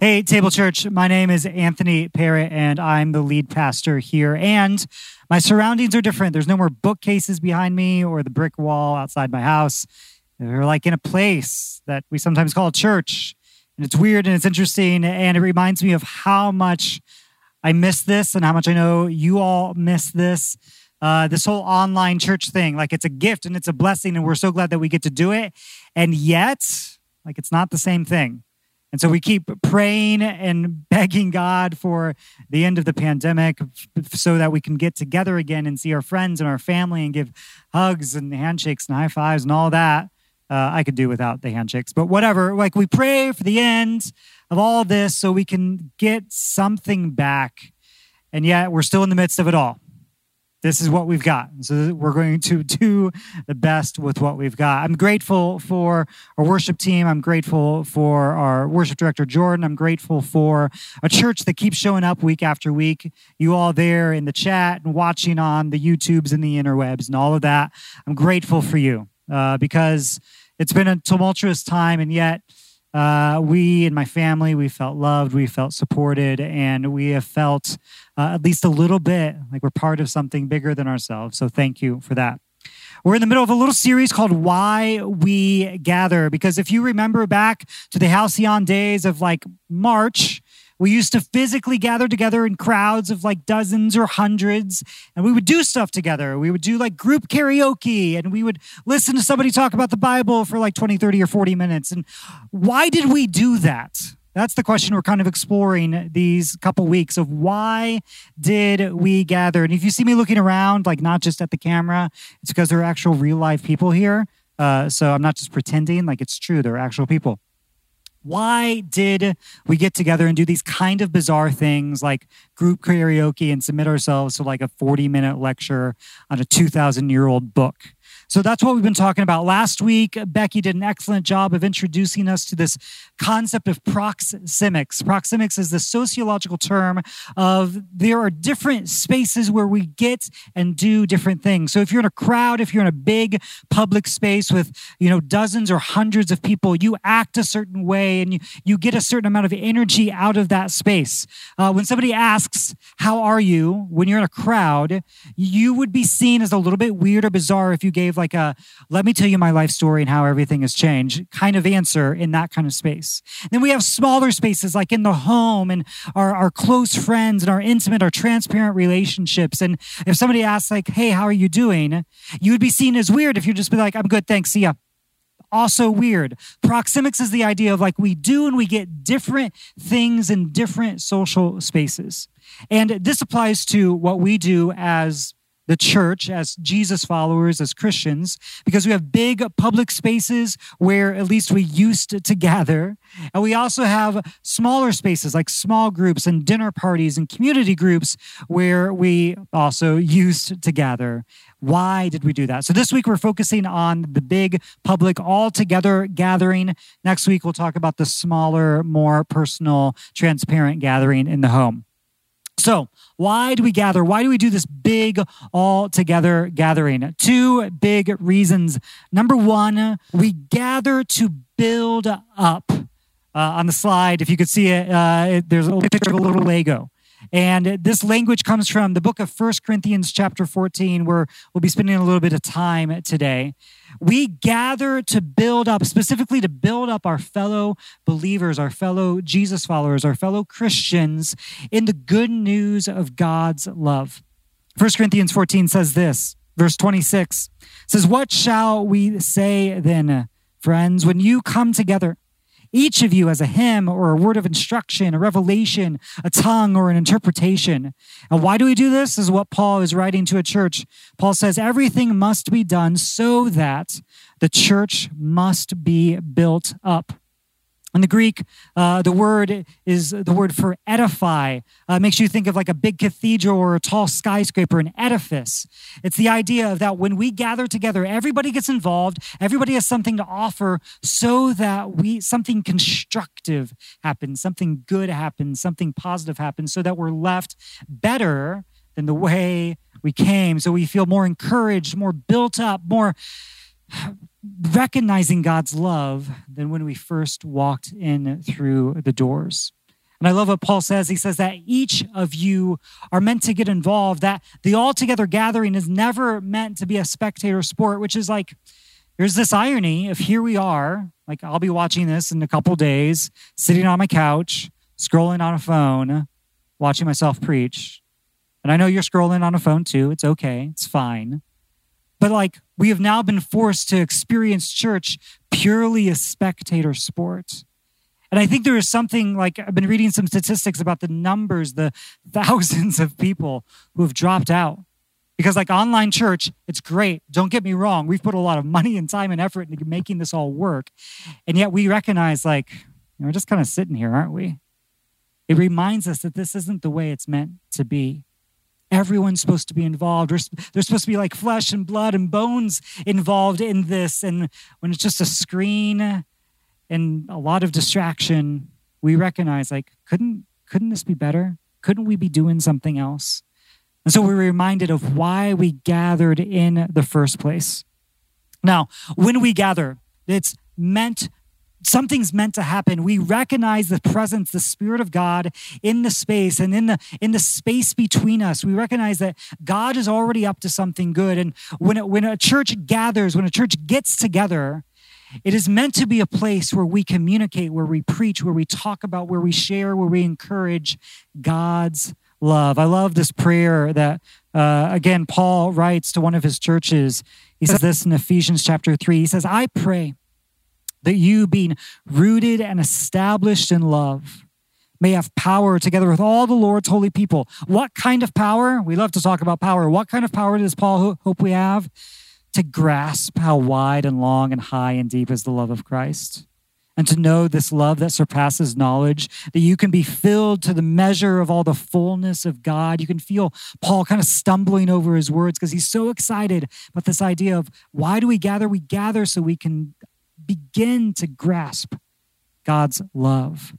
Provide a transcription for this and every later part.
Hey, Table Church. My name is Anthony Parrott, and I'm the lead pastor here. And my surroundings are different. There's no more bookcases behind me or the brick wall outside my house. We're like in a place that we sometimes call church. And it's weird and it's interesting. And it reminds me of how much I miss this and how much I know you all miss this. Uh, this whole online church thing, like it's a gift and it's a blessing, and we're so glad that we get to do it. And yet, like it's not the same thing. And so we keep praying and begging God for the end of the pandemic so that we can get together again and see our friends and our family and give hugs and handshakes and high fives and all that. Uh, I could do without the handshakes, but whatever. Like we pray for the end of all this so we can get something back. And yet we're still in the midst of it all this is what we've got. So we're going to do the best with what we've got. I'm grateful for our worship team. I'm grateful for our worship director, Jordan. I'm grateful for a church that keeps showing up week after week. You all there in the chat and watching on the YouTubes and the interwebs and all of that. I'm grateful for you uh, because it's been a tumultuous time and yet uh, we and my family, we felt loved, we felt supported, and we have felt uh, at least a little bit like we're part of something bigger than ourselves. So thank you for that. We're in the middle of a little series called Why We Gather, because if you remember back to the Halcyon days of like March, we used to physically gather together in crowds of like dozens or hundreds, and we would do stuff together. We would do like group karaoke, and we would listen to somebody talk about the Bible for like 20, 30, or 40 minutes. And why did we do that? That's the question we're kind of exploring these couple weeks of why did we gather? And if you see me looking around, like not just at the camera, it's because there are actual real life people here. Uh, so I'm not just pretending, like it's true, there are actual people why did we get together and do these kind of bizarre things like group karaoke and submit ourselves to like a 40 minute lecture on a 2000 year old book so that's what we've been talking about. Last week, Becky did an excellent job of introducing us to this concept of proxemics. Proxemics is the sociological term of there are different spaces where we get and do different things. So if you're in a crowd, if you're in a big public space with, you know, dozens or hundreds of people, you act a certain way and you, you get a certain amount of energy out of that space. Uh, when somebody asks, how are you? When you're in a crowd, you would be seen as a little bit weird or bizarre if you gave like a let me tell you my life story and how everything has changed kind of answer in that kind of space. Then we have smaller spaces like in the home and our, our close friends and our intimate, our transparent relationships. And if somebody asks like, hey, how are you doing? You would be seen as weird if you just be like, I'm good, thanks, see ya also weird. Proxemics is the idea of like we do and we get different things in different social spaces. And this applies to what we do as the church as Jesus followers, as Christians, because we have big public spaces where at least we used to gather. And we also have smaller spaces like small groups and dinner parties and community groups where we also used to gather. Why did we do that? So this week we're focusing on the big public all together gathering. Next week we'll talk about the smaller, more personal, transparent gathering in the home. So, why do we gather? Why do we do this big all together gathering? Two big reasons. Number one, we gather to build up. Uh, on the slide, if you could see it, uh, it there's a picture of a little Lego. And this language comes from the book of First Corinthians, chapter 14, where we'll be spending a little bit of time today. We gather to build up, specifically to build up our fellow believers, our fellow Jesus followers, our fellow Christians in the good news of God's love. First Corinthians 14 says this, verse 26 says, What shall we say then, friends, when you come together? Each of you has a hymn or a word of instruction, a revelation, a tongue, or an interpretation. And why do we do this? this is what Paul is writing to a church. Paul says everything must be done so that the church must be built up. In the Greek, uh, the word is the word for edify. Uh, makes you think of like a big cathedral or a tall skyscraper, an edifice. It's the idea of that when we gather together, everybody gets involved, everybody has something to offer, so that we something constructive happens, something good happens, something positive happens, so that we're left better than the way we came. So we feel more encouraged, more built up, more recognizing God's love than when we first walked in through the doors. And I love what Paul says. He says that each of you are meant to get involved, that the all together gathering is never meant to be a spectator sport, which is like, there's this irony of here we are, like I'll be watching this in a couple days, sitting on my couch, scrolling on a phone, watching myself preach. And I know you're scrolling on a phone too. It's okay, it's fine. But like, we have now been forced to experience church purely a spectator sport. And I think there is something like I've been reading some statistics about the numbers, the thousands of people who have dropped out. Because, like online church, it's great. Don't get me wrong. We've put a lot of money and time and effort into making this all work. And yet we recognize, like, we're just kind of sitting here, aren't we? It reminds us that this isn't the way it's meant to be. Everyone's supposed to be involved. There's, supposed to be like flesh and blood and bones involved in this. And when it's just a screen and a lot of distraction, we recognize like, couldn't couldn't this be better? Couldn't we be doing something else? And so we're reminded of why we gathered in the first place. Now, when we gather, it's meant something's meant to happen. We recognize the presence the spirit of god in the space and in the in the space between us. We recognize that god is already up to something good. And when it, when a church gathers when a church gets together it is meant to be a place where we communicate where we preach where we talk about where we share where we encourage god's love. I love this prayer that uh, again paul writes to one of his churches. He says this in ephesians chapter 3 he says i pray that you, being rooted and established in love, may have power together with all the Lord's holy people. What kind of power? We love to talk about power. What kind of power does Paul hope we have? To grasp how wide and long and high and deep is the love of Christ. And to know this love that surpasses knowledge, that you can be filled to the measure of all the fullness of God. You can feel Paul kind of stumbling over his words because he's so excited about this idea of why do we gather? We gather so we can begin to grasp God's love.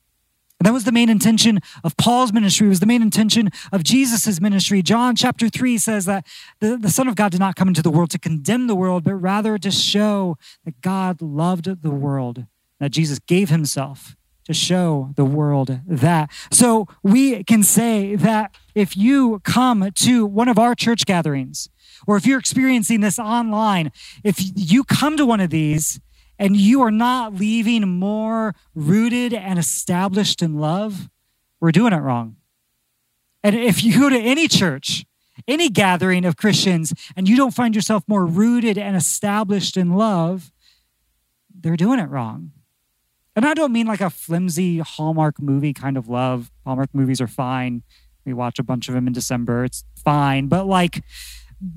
And that was the main intention of Paul's ministry, was the main intention of Jesus' ministry. John chapter 3 says that the, the Son of God did not come into the world to condemn the world, but rather to show that God loved the world, that Jesus gave himself to show the world that. So we can say that if you come to one of our church gatherings, or if you're experiencing this online, if you come to one of these, and you are not leaving more rooted and established in love, we're doing it wrong. And if you go to any church, any gathering of Christians, and you don't find yourself more rooted and established in love, they're doing it wrong. And I don't mean like a flimsy Hallmark movie kind of love. Hallmark movies are fine. We watch a bunch of them in December. It's fine. But like,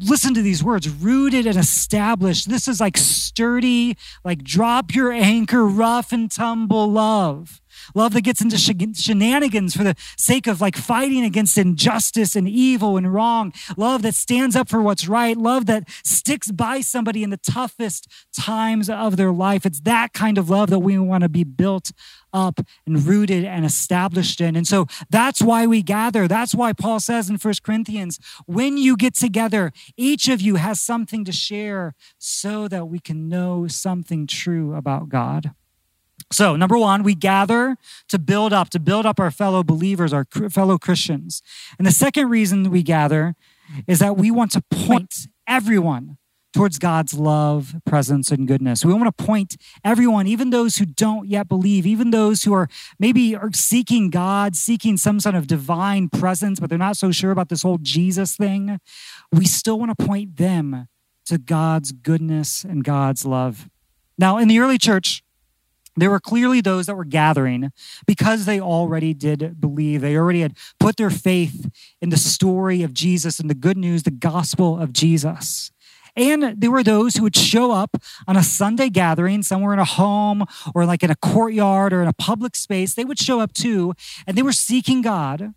listen to these words rooted and established. This is like sturdy, like drop your anchor, rough and tumble love. Love that gets into shenanigans for the sake of like fighting against injustice and evil and wrong. Love that stands up for what's right. Love that sticks by somebody in the toughest times of their life. It's that kind of love that we want to be built up and rooted and established in. And so that's why we gather. That's why Paul says in First Corinthians, when you get together, each of you has something to share so that we can know something true about God. So, number one, we gather to build up, to build up our fellow believers, our fellow Christians. And the second reason we gather is that we want to point everyone towards God's love, presence, and goodness. We want to point everyone, even those who don't yet believe, even those who are maybe are seeking God, seeking some sort of divine presence, but they're not so sure about this whole Jesus thing. We still want to point them to God's goodness and God's love. Now, in the early church, there were clearly those that were gathering because they already did believe. They already had put their faith in the story of Jesus and the good news, the gospel of Jesus. And there were those who would show up on a Sunday gathering somewhere in a home or like in a courtyard or in a public space. They would show up too, and they were seeking God,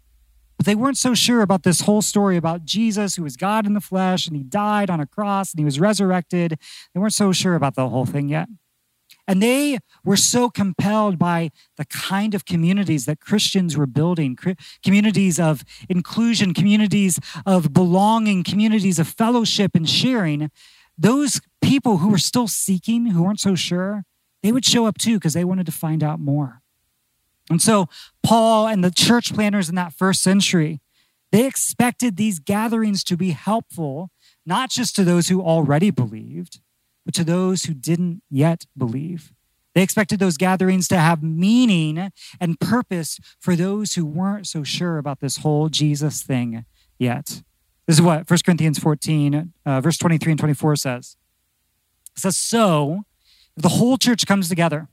but they weren't so sure about this whole story about Jesus, who was God in the flesh, and he died on a cross and he was resurrected. They weren't so sure about the whole thing yet. And they were so compelled by the kind of communities that Christians were building communities of inclusion, communities of belonging, communities of fellowship and sharing. Those people who were still seeking, who weren't so sure, they would show up too because they wanted to find out more. And so Paul and the church planters in that first century, they expected these gatherings to be helpful, not just to those who already believed, but to those who didn't yet believe. They expected those gatherings to have meaning and purpose for those who weren't so sure about this whole Jesus thing yet. This is what 1 Corinthians 14, uh, verse 23 and 24 says. It says, So, if the whole church comes together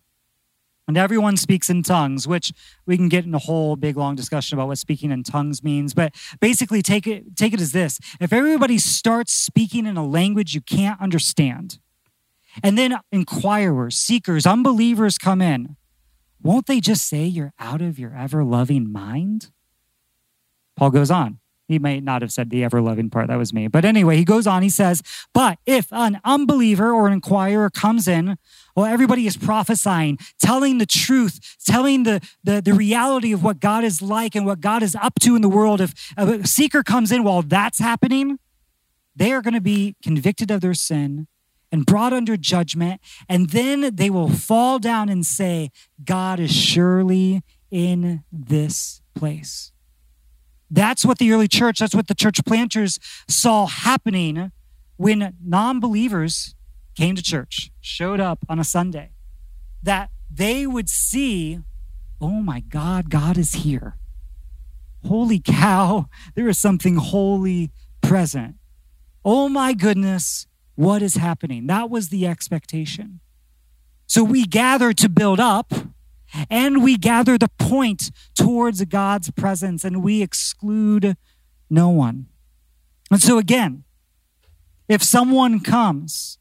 and everyone speaks in tongues, which we can get in a whole big long discussion about what speaking in tongues means, but basically take it, take it as this. If everybody starts speaking in a language you can't understand, and then inquirers, seekers, unbelievers come in, won't they just say you're out of your ever loving mind? Paul goes on. He may not have said the ever loving part. That was me. But anyway, he goes on. He says, But if an unbeliever or an inquirer comes in, well, everybody is prophesying, telling the truth, telling the, the, the reality of what God is like and what God is up to in the world. If a seeker comes in while that's happening, they are going to be convicted of their sin and brought under judgment. And then they will fall down and say, God is surely in this place. That's what the early church, that's what the church planters saw happening when non believers came to church, showed up on a Sunday, that they would see, oh my God, God is here. Holy cow, there is something holy present. Oh my goodness, what is happening? That was the expectation. So we gather to build up and we gather the point towards God's presence and we exclude no one. And so, again, if someone comes,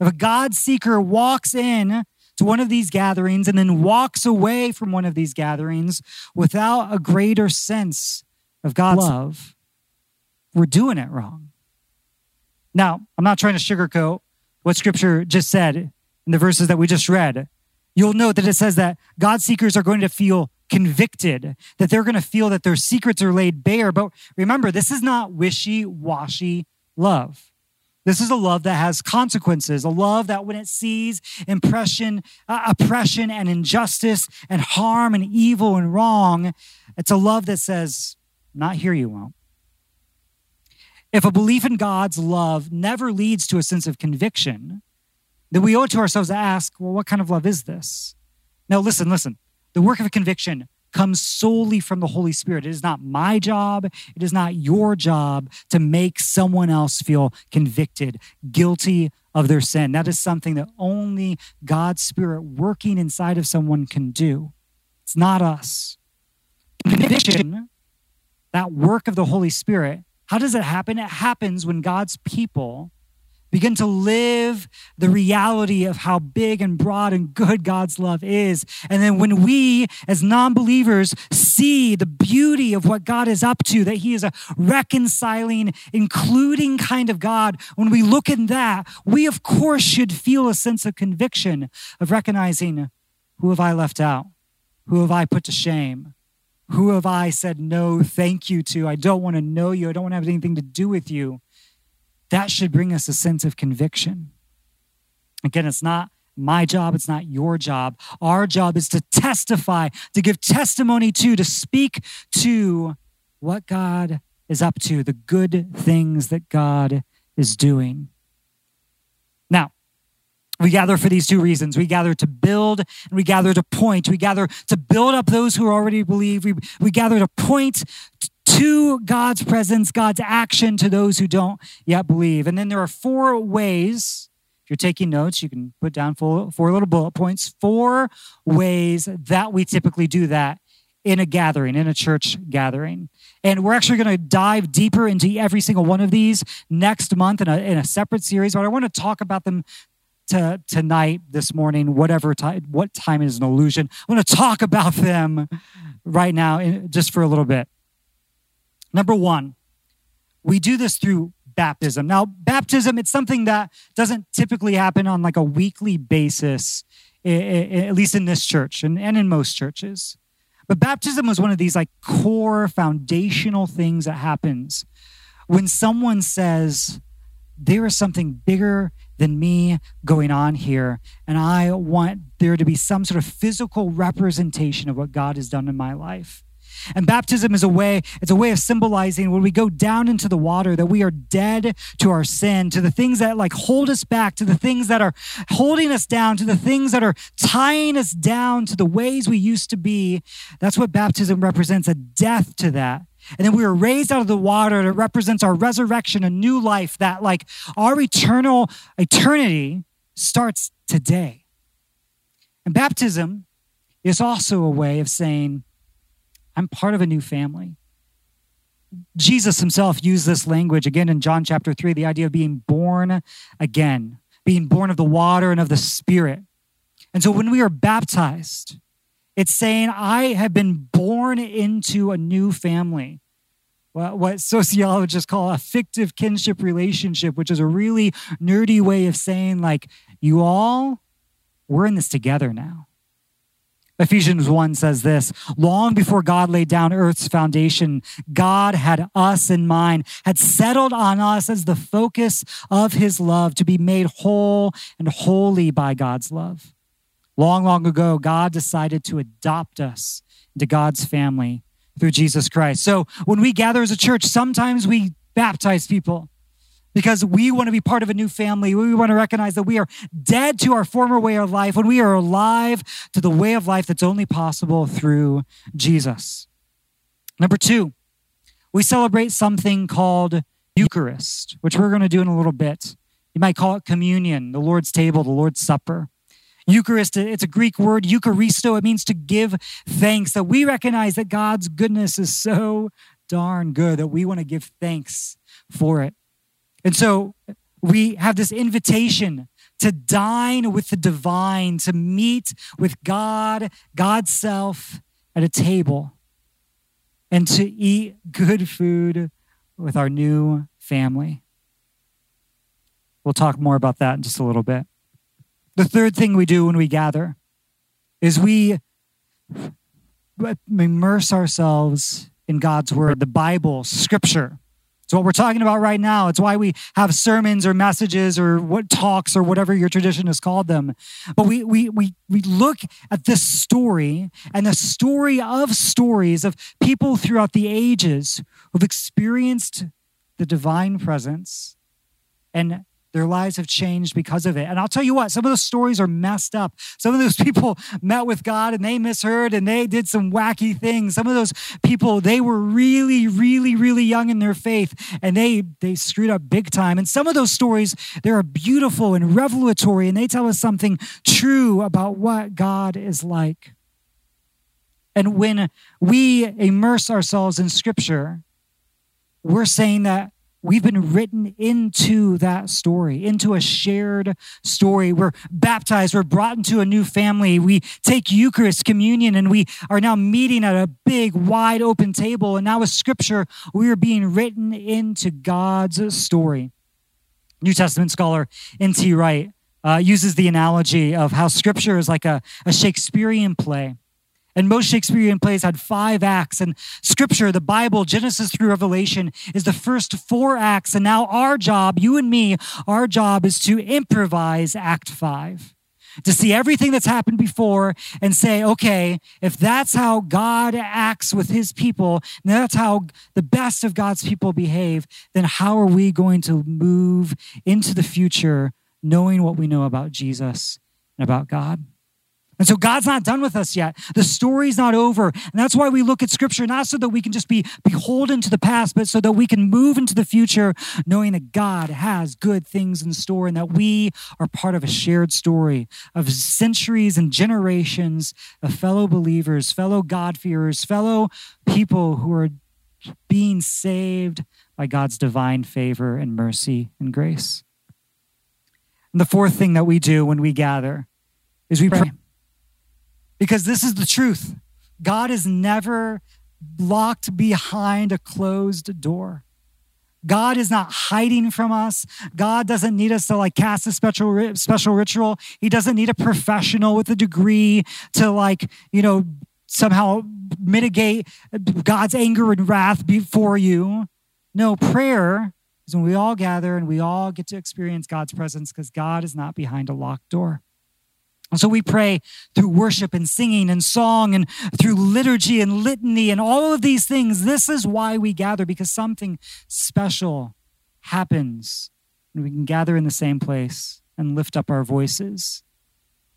if a God seeker walks in to one of these gatherings and then walks away from one of these gatherings without a greater sense of God's love, we're doing it wrong. Now, I'm not trying to sugarcoat what scripture just said in the verses that we just read you'll note that it says that God seekers are going to feel convicted, that they're going to feel that their secrets are laid bare. But remember, this is not wishy washy love. This is a love that has consequences, a love that when it sees impression, uh, oppression and injustice and harm and evil and wrong, it's a love that says, not here you won't. If a belief in God's love never leads to a sense of conviction, then we owe it to ourselves to ask, well, what kind of love is this? Now, listen, listen. The work of conviction comes solely from the Holy Spirit. It is not my job, it is not your job to make someone else feel convicted, guilty of their sin. That is something that only God's Spirit working inside of someone can do. It's not us. Conviction, that work of the Holy Spirit, how does it happen? It happens when God's people Begin to live the reality of how big and broad and good God's love is. And then when we, as non believers, see the beauty of what God is up to, that He is a reconciling, including kind of God, when we look at that, we of course should feel a sense of conviction of recognizing who have I left out? Who have I put to shame? Who have I said no, thank you to? I don't want to know you. I don't want to have anything to do with you that should bring us a sense of conviction. Again, it's not my job, it's not your job. Our job is to testify, to give testimony to, to speak to what God is up to, the good things that God is doing. We gather for these two reasons. We gather to build and we gather to point. We gather to build up those who already believe. We, we gather to point to God's presence, God's action to those who don't yet believe. And then there are four ways. If you're taking notes, you can put down four, four little bullet points. Four ways that we typically do that in a gathering, in a church gathering. And we're actually going to dive deeper into every single one of these next month in a, in a separate series, but I want to talk about them to tonight, this morning, whatever time, what time is an illusion. I want to talk about them right now, just for a little bit. Number one, we do this through baptism. Now, baptism, it's something that doesn't typically happen on like a weekly basis, at least in this church and in most churches. But baptism was one of these like core foundational things that happens when someone says, there is something bigger than me going on here. And I want there to be some sort of physical representation of what God has done in my life. And baptism is a way, it's a way of symbolizing when we go down into the water that we are dead to our sin, to the things that like hold us back, to the things that are holding us down, to the things that are tying us down to the ways we used to be. That's what baptism represents, a death to that. And then we were raised out of the water. It represents our resurrection, a new life that like our eternal eternity starts today. And baptism is also a way of saying, I'm part of a new family. Jesus himself used this language again in John chapter 3, the idea of being born again, being born of the water and of the Spirit. And so when we are baptized, it's saying, I have been born into a new family. What sociologists call a fictive kinship relationship, which is a really nerdy way of saying, like, you all, we're in this together now. Ephesians 1 says this Long before God laid down earth's foundation, God had us in mind, had settled on us as the focus of his love to be made whole and holy by God's love. Long, long ago, God decided to adopt us into God's family through Jesus Christ. So when we gather as a church, sometimes we baptize people because we want to be part of a new family. We want to recognize that we are dead to our former way of life when we are alive to the way of life that's only possible through Jesus. Number two, we celebrate something called Eucharist, which we're going to do in a little bit. You might call it communion, the Lord's table, the Lord's supper. Eucharist, it's a Greek word, Eucharisto. It means to give thanks, that we recognize that God's goodness is so darn good that we want to give thanks for it. And so we have this invitation to dine with the divine, to meet with God, God's self at a table, and to eat good food with our new family. We'll talk more about that in just a little bit. The third thing we do when we gather is we immerse ourselves in God's word, the Bible, scripture. It's what we're talking about right now. It's why we have sermons or messages or what talks or whatever your tradition has called them. But we we we we look at this story and the story of stories of people throughout the ages who've experienced the divine presence and their lives have changed because of it. And I'll tell you what, some of those stories are messed up. Some of those people met with God and they misheard and they did some wacky things. Some of those people, they were really, really, really young in their faith and they they screwed up big time. And some of those stories, they're beautiful and revelatory and they tell us something true about what God is like. And when we immerse ourselves in scripture, we're saying that We've been written into that story, into a shared story. We're baptized, we're brought into a new family. We take Eucharist, communion, and we are now meeting at a big, wide open table. And now with scripture, we are being written into God's story. New Testament scholar N.T. Wright uh, uses the analogy of how scripture is like a, a Shakespearean play. And most Shakespearean plays had five acts. And scripture, the Bible, Genesis through Revelation, is the first four acts. And now our job, you and me, our job is to improvise Act five. To see everything that's happened before and say, okay, if that's how God acts with his people, and that's how the best of God's people behave, then how are we going to move into the future knowing what we know about Jesus and about God? And so God's not done with us yet. The story's not over. And that's why we look at scripture, not so that we can just be beholden to the past, but so that we can move into the future knowing that God has good things in store and that we are part of a shared story of centuries and generations of fellow believers, fellow God-fearers, fellow people who are being saved by God's divine favor and mercy and grace. And the fourth thing that we do when we gather is we pray. Because this is the truth God is never locked behind a closed door. God is not hiding from us. God doesn't need us to like cast a special special ritual. He doesn't need a professional with a degree to like, you know, somehow mitigate God's anger and wrath before you. No, prayer is when we all gather and we all get to experience God's presence because God is not behind a locked door. And so we pray through worship and singing and song and through liturgy and litany and all of these things. This is why we gather because something special happens and we can gather in the same place and lift up our voices.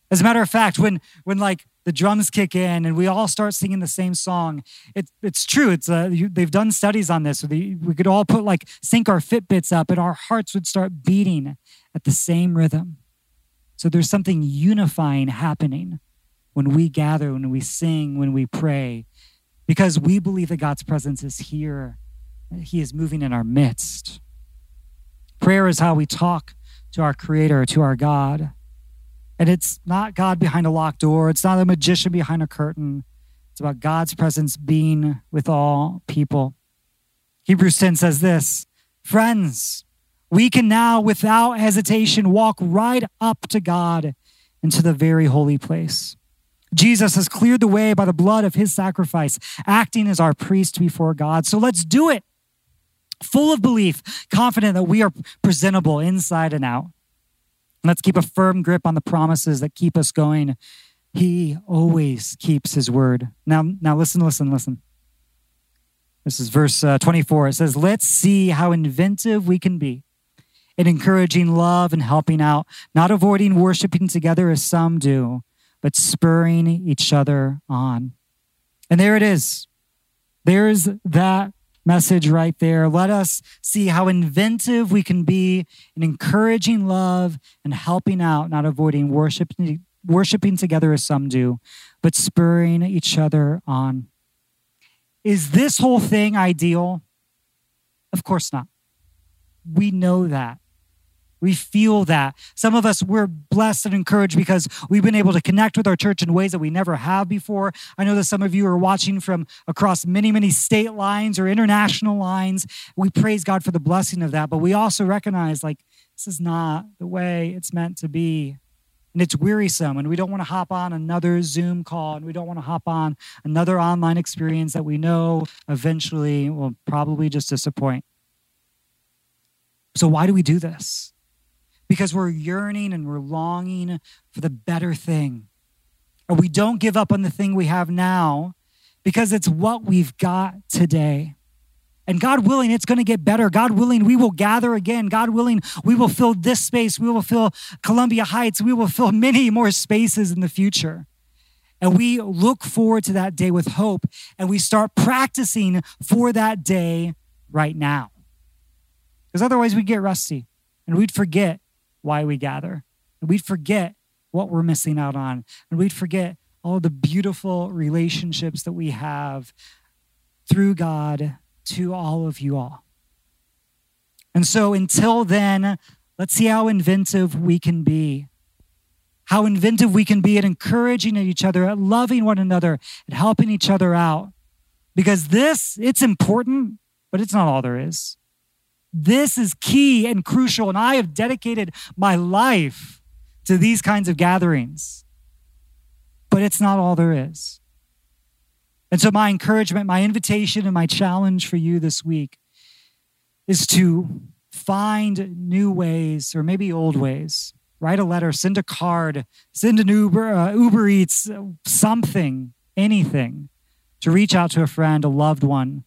As a matter of fact, when when like the drums kick in and we all start singing the same song, it, it's true. It's uh, you, they've done studies on this. we could all put like sync our Fitbits up, and our hearts would start beating at the same rhythm. So there's something unifying happening when we gather, when we sing, when we pray, because we believe that God's presence is here. He is moving in our midst. Prayer is how we talk to our Creator, to our God. And it's not God behind a locked door, it's not a magician behind a curtain. It's about God's presence being with all people. Hebrews 10 says this Friends, we can now, without hesitation, walk right up to God into the very holy place. Jesus has cleared the way by the blood of his sacrifice, acting as our priest before God. So let's do it full of belief, confident that we are presentable inside and out. Let's keep a firm grip on the promises that keep us going. He always keeps his word. Now, now listen, listen, listen. This is verse uh, 24. It says, Let's see how inventive we can be in encouraging love and helping out, not avoiding worshiping together as some do, but spurring each other on. And there it is. There's that message right there. Let us see how inventive we can be in encouraging love and helping out, not avoiding worship, worshiping together as some do, but spurring each other on. Is this whole thing ideal? Of course not. We know that. We feel that. Some of us, we're blessed and encouraged because we've been able to connect with our church in ways that we never have before. I know that some of you are watching from across many, many state lines or international lines. We praise God for the blessing of that, but we also recognize like this is not the way it's meant to be. And it's wearisome, and we don't want to hop on another Zoom call, and we don't want to hop on another online experience that we know eventually will probably just disappoint. So, why do we do this? because we're yearning and we're longing for the better thing. Or we don't give up on the thing we have now because it's what we've got today. And God willing, it's going to get better. God willing, we will gather again. God willing, we will fill this space. We will fill Columbia Heights. We will fill many more spaces in the future. And we look forward to that day with hope and we start practicing for that day right now. Because otherwise, we'd get rusty and we'd forget why we gather. And we'd forget what we're missing out on. And we'd forget all the beautiful relationships that we have through God to all of you all. And so until then, let's see how inventive we can be. How inventive we can be at encouraging each other, at loving one another, at helping each other out. Because this, it's important, but it's not all there is. This is key and crucial. And I have dedicated my life to these kinds of gatherings. But it's not all there is. And so, my encouragement, my invitation, and my challenge for you this week is to find new ways or maybe old ways. Write a letter, send a card, send an Uber, uh, Uber Eats, something, anything to reach out to a friend, a loved one,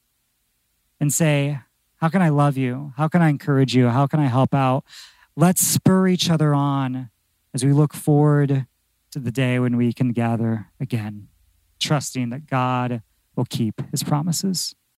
and say, how can I love you? How can I encourage you? How can I help out? Let's spur each other on as we look forward to the day when we can gather again, trusting that God will keep his promises.